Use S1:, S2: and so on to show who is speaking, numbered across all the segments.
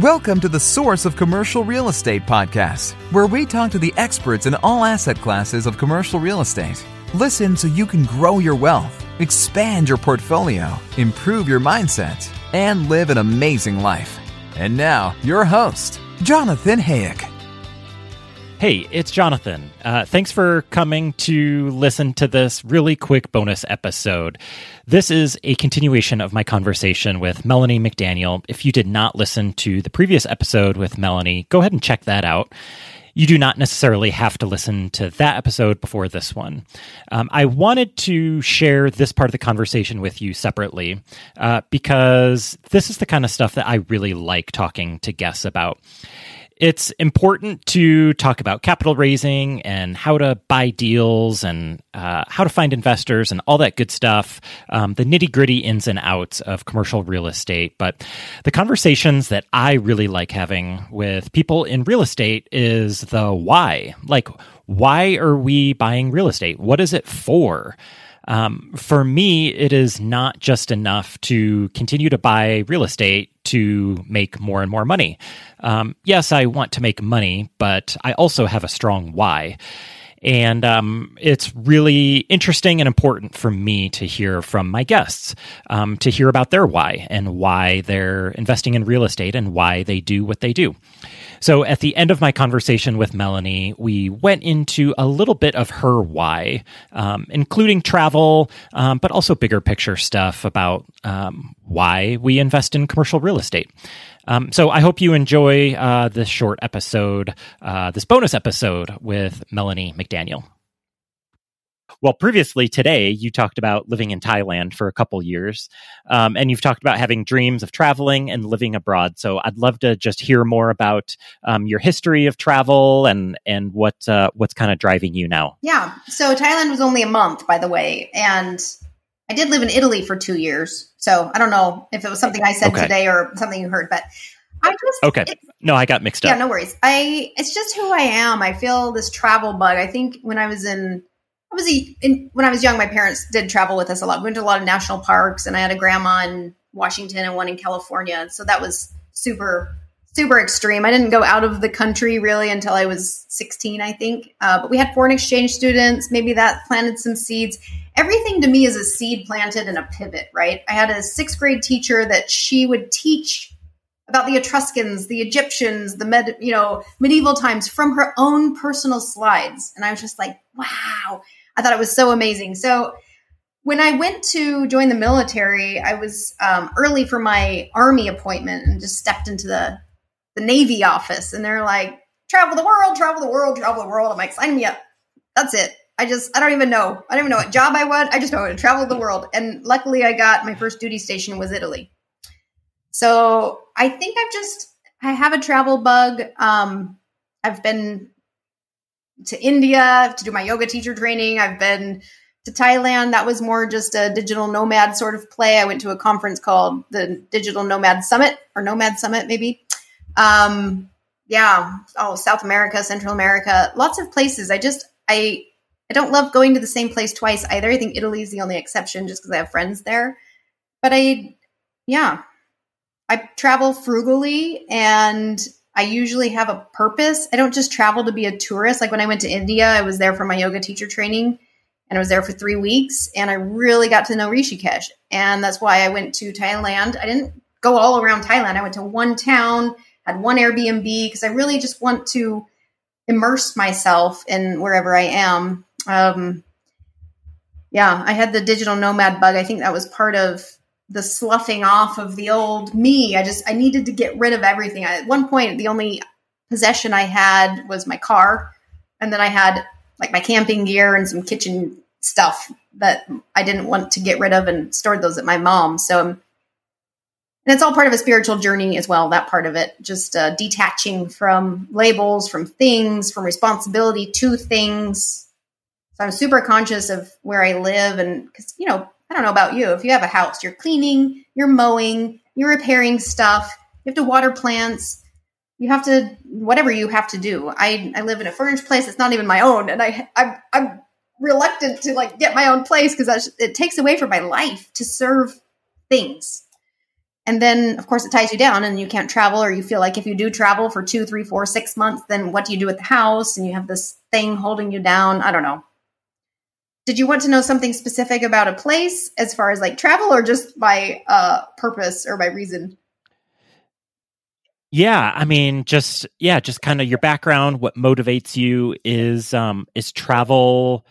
S1: Welcome to the Source of Commercial Real Estate podcast, where we talk to the experts in all asset classes of commercial real estate. Listen so you can grow your wealth, expand your portfolio, improve your mindset, and live an amazing life. And now, your host, Jonathan Hayek.
S2: Hey, it's Jonathan. Uh, thanks for coming to listen to this really quick bonus episode. This is a continuation of my conversation with Melanie McDaniel. If you did not listen to the previous episode with Melanie, go ahead and check that out. You do not necessarily have to listen to that episode before this one. Um, I wanted to share this part of the conversation with you separately uh, because this is the kind of stuff that I really like talking to guests about it's important to talk about capital raising and how to buy deals and uh, how to find investors and all that good stuff, um, the nitty gritty ins and outs of commercial real estate. But the conversations that I really like having with people in real estate is the why. Like, why are we buying real estate? What is it for? Um, for me, it is not just enough to continue to buy real estate to make more and more money. Um, yes, I want to make money, but I also have a strong why. And um, it's really interesting and important for me to hear from my guests, um, to hear about their why and why they're investing in real estate and why they do what they do. So at the end of my conversation with Melanie, we went into a little bit of her why, um, including travel, um, but also bigger picture stuff about um, why we invest in commercial real estate. Um, so I hope you enjoy uh, this short episode, uh, this bonus episode with Melanie McDaniel. Well, previously today, you talked about living in Thailand for a couple years, um, and you've talked about having dreams of traveling and living abroad. So I'd love to just hear more about um, your history of travel and and what uh, what's kind of driving you now.
S3: Yeah. So Thailand was only a month, by the way, and I did live in Italy for two years. So I don't know if it was something I said okay. today or something you heard, but I just
S2: okay. No, I got mixed
S3: up.
S2: Yeah,
S3: no worries. I it's just who I am. I feel this travel bug. I think when I was in I was a, in, when I was young, my parents did travel with us a lot. We went to a lot of national parks, and I had a grandma in Washington and one in California. So that was super, super extreme. I didn't go out of the country really until I was 16, I think. Uh, but we had foreign exchange students. Maybe that planted some seeds. Everything to me is a seed planted and a pivot, right? I had a sixth grade teacher that she would teach about the Etruscans, the Egyptians, the med, you know, medieval times from her own personal slides. And I was just like, wow I thought it was so amazing. So when I went to join the military, I was um, early for my army appointment and just stepped into the the Navy office, and they're like, "Travel the world, travel the world, travel the world." I'm like, "Sign me up." That's it. I just I don't even know. I don't even know what job I want. I just know to travel the world. And luckily, I got my first duty station was Italy. So I think I've just I have a travel bug. Um, I've been to India to do my yoga teacher training. I've been to Thailand. That was more just a digital nomad sort of play. I went to a conference called the Digital Nomad Summit or Nomad Summit, maybe. Um, yeah. Oh, South America, Central America, lots of places. I just, I, I don't love going to the same place twice either. I think Italy is the only exception just because I have friends there. But I, yeah, I travel frugally and I usually have a purpose. I don't just travel to be a tourist. Like when I went to India, I was there for my yoga teacher training and I was there for three weeks and I really got to know Rishikesh. And that's why I went to Thailand. I didn't go all around Thailand. I went to one town, had one Airbnb because I really just want to immerse myself in wherever I am. Um, yeah, I had the digital nomad bug. I think that was part of the sloughing off of the old me. I just I needed to get rid of everything. I, at one point, the only possession I had was my car, and then I had like my camping gear and some kitchen stuff that I didn't want to get rid of and stored those at my mom's. So, and it's all part of a spiritual journey as well. That part of it, just uh, detaching from labels, from things, from responsibility to things. So I'm super conscious of where I live, and because you know I don't know about you. If you have a house, you're cleaning, you're mowing, you're repairing stuff, you have to water plants, you have to whatever you have to do. I I live in a furnished place that's not even my own, and I I'm, I'm reluctant to like get my own place because it takes away from my life to serve things. And then, of course, it ties you down and you can't travel, or you feel like if you do travel for two, three, four, six months, then what do you do at the house? And you have this thing holding you down. I don't know. Did you want to know something specific about a place as far as like travel or just by uh, purpose or by reason?
S2: Yeah, I mean, just yeah, just kind of your background. What motivates you is um, is travel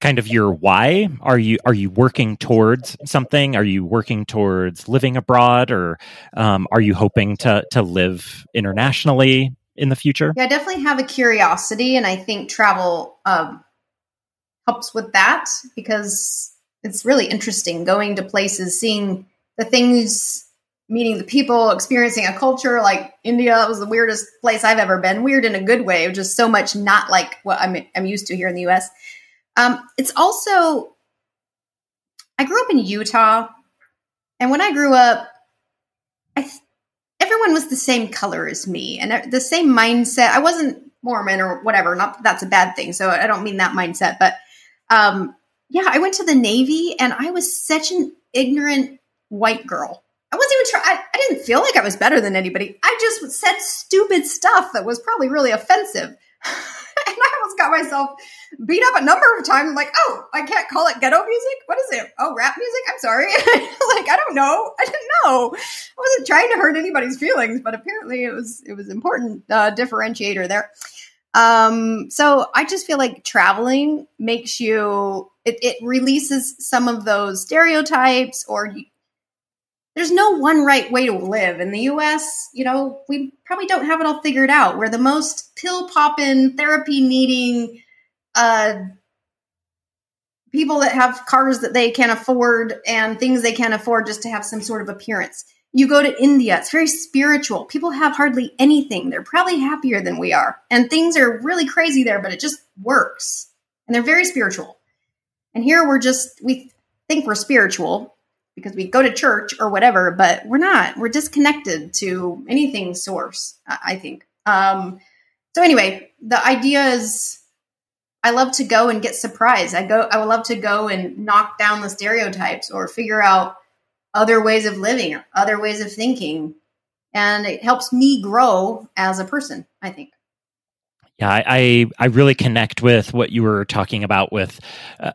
S2: kind of your why are you are you working towards something are you working towards living abroad or um, are you hoping to to live internationally in the future
S3: yeah i definitely have a curiosity and i think travel um, helps with that because it's really interesting going to places seeing the things meeting the people experiencing a culture like india was the weirdest place i've ever been weird in a good way just so much not like what i'm, I'm used to here in the us um, it's also, I grew up in Utah, and when I grew up, I th- everyone was the same color as me and the same mindset. I wasn't Mormon or whatever. Not that that's a bad thing. So I don't mean that mindset, but um, yeah, I went to the Navy, and I was such an ignorant white girl. I wasn't even trying. I didn't feel like I was better than anybody. I just said stupid stuff that was probably really offensive. and I almost got myself beat up a number of times. I'm like, oh, I can't call it ghetto music. What is it? Oh, rap music. I'm sorry. like, I don't know. I didn't know. I wasn't trying to hurt anybody's feelings, but apparently it was it was important uh, differentiator there. Um, so I just feel like traveling makes you it, it releases some of those stereotypes or you, there's no one right way to live in the US. You know, we probably don't have it all figured out. We're the most pill popping, therapy needing, uh, people that have cars that they can afford and things they can afford just to have some sort of appearance. You go to India, it's very spiritual. People have hardly anything. They're probably happier than we are. And things are really crazy there, but it just works. And they're very spiritual. And here we're just, we think we're spiritual because we go to church or whatever, but we're not. We're disconnected to anything source, I think. Um, so, anyway, the idea is I love to go and get surprised. I go I would love to go and knock down the stereotypes or figure out other ways of living, other ways of thinking. And it helps me grow as a person, I think.
S2: Yeah, I I really connect with what you were talking about with uh,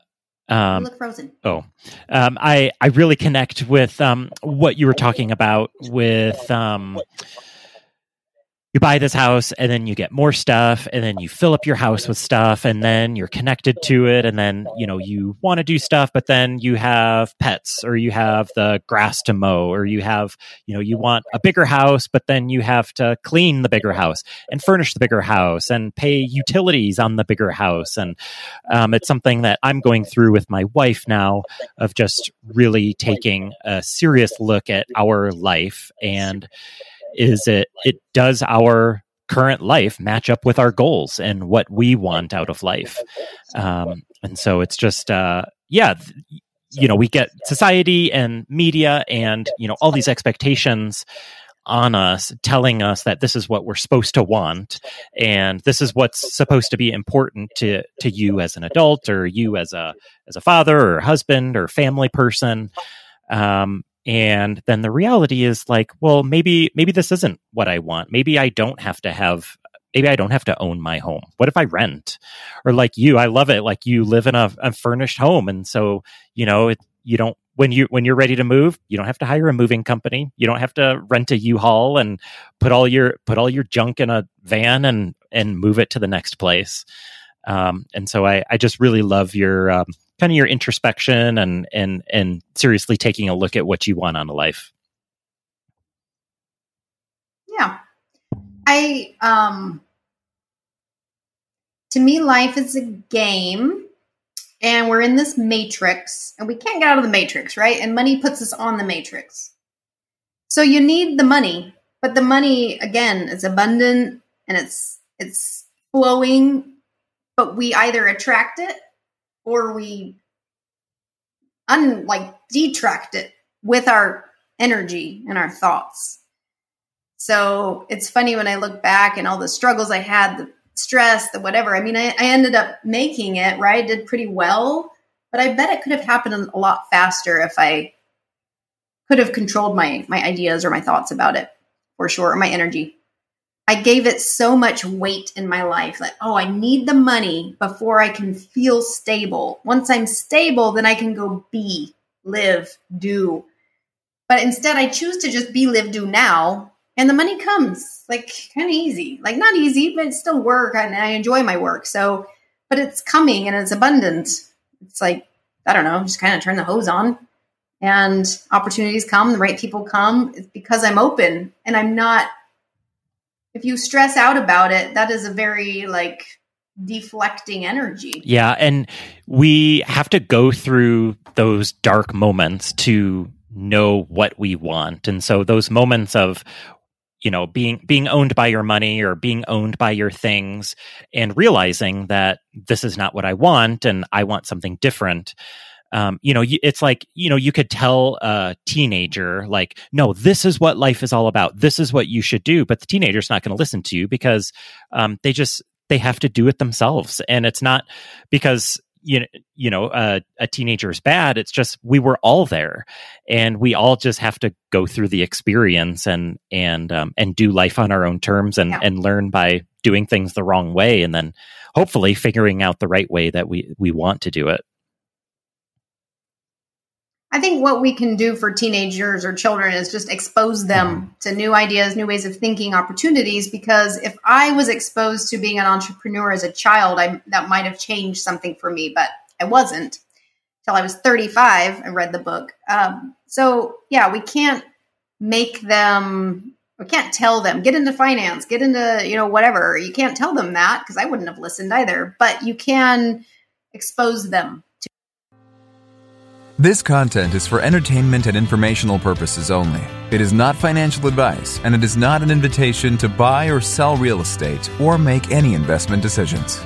S3: um, look frozen.
S2: Oh, um, I I really connect with um, what you were talking about with um, you buy this house and then you get more stuff and then you fill up your house with stuff and then you're connected to it and then you know you want to do stuff but then you have pets or you have the grass to mow or you have you know you want a bigger house but then you have to clean the bigger house and furnish the bigger house and pay utilities on the bigger house and um, it's something that i'm going through with my wife now of just really taking a serious look at our life and is it it does our current life match up with our goals and what we want out of life. Um, and so it's just uh, yeah you know we get society and media and you know all these expectations on us telling us that this is what we're supposed to want and this is what's supposed to be important to to you as an adult or you as a as a father or husband or family person. Um, and then the reality is like well maybe maybe this isn't what i want. Maybe i don't have to have maybe i don't have to own my home. What if i rent? Or like you i love it. Like you live in a, a furnished home. And so you know it, you don't when you when you're ready to move you don't have to hire a moving company. You don't have to rent a u-haul and put all your put all your junk in a van and and move it to the next place um, and so I, I just really love your um, kind of your introspection and and and seriously taking a look at what you want on a life.
S3: Yeah. I um to me life is a game and we're in this matrix and we can't get out of the matrix, right? And money puts us on the matrix. So you need the money, but the money again is abundant and it's it's flowing, but we either attract it or we un like detract it with our energy and our thoughts. So it's funny when I look back and all the struggles I had, the stress, the whatever. I mean, I, I ended up making it, right? I did pretty well, but I bet it could have happened a lot faster if I could have controlled my my ideas or my thoughts about it for sure, or my energy. I gave it so much weight in my life like, oh, I need the money before I can feel stable. Once I'm stable, then I can go be, live, do. But instead, I choose to just be, live, do now. And the money comes like kind of easy, like not easy, but it's still work and I enjoy my work. So, but it's coming and it's abundant. It's like, I don't know, just kind of turn the hose on and opportunities come, the right people come. It's because I'm open and I'm not if you stress out about it, that is a very like deflecting energy.
S2: Yeah, and we have to go through those dark moments to know what we want. And so those moments of you know being being owned by your money or being owned by your things and realizing that this is not what I want and I want something different um, you know, it's like, you know, you could tell a teenager, like, no, this is what life is all about. This is what you should do. But the teenager's not going to listen to you because um, they just, they have to do it themselves. And it's not because, you know, you know, uh, a teenager is bad. It's just we were all there, and we all just have to go through the experience and and um, and do life on our own terms and yeah. and learn by doing things the wrong way, and then hopefully figuring out the right way that we we want to do it.
S3: I think what we can do for teenagers or children is just expose them to new ideas, new ways of thinking, opportunities. Because if I was exposed to being an entrepreneur as a child, I, that might have changed something for me, but I wasn't until I was 35. I read the book. Um, so, yeah, we can't make them, we can't tell them, get into finance, get into, you know, whatever. You can't tell them that because I wouldn't have listened either, but you can expose them
S1: this content is for entertainment and informational purposes only. It is not financial advice, and it is not an invitation to buy or sell real estate or make any investment decisions.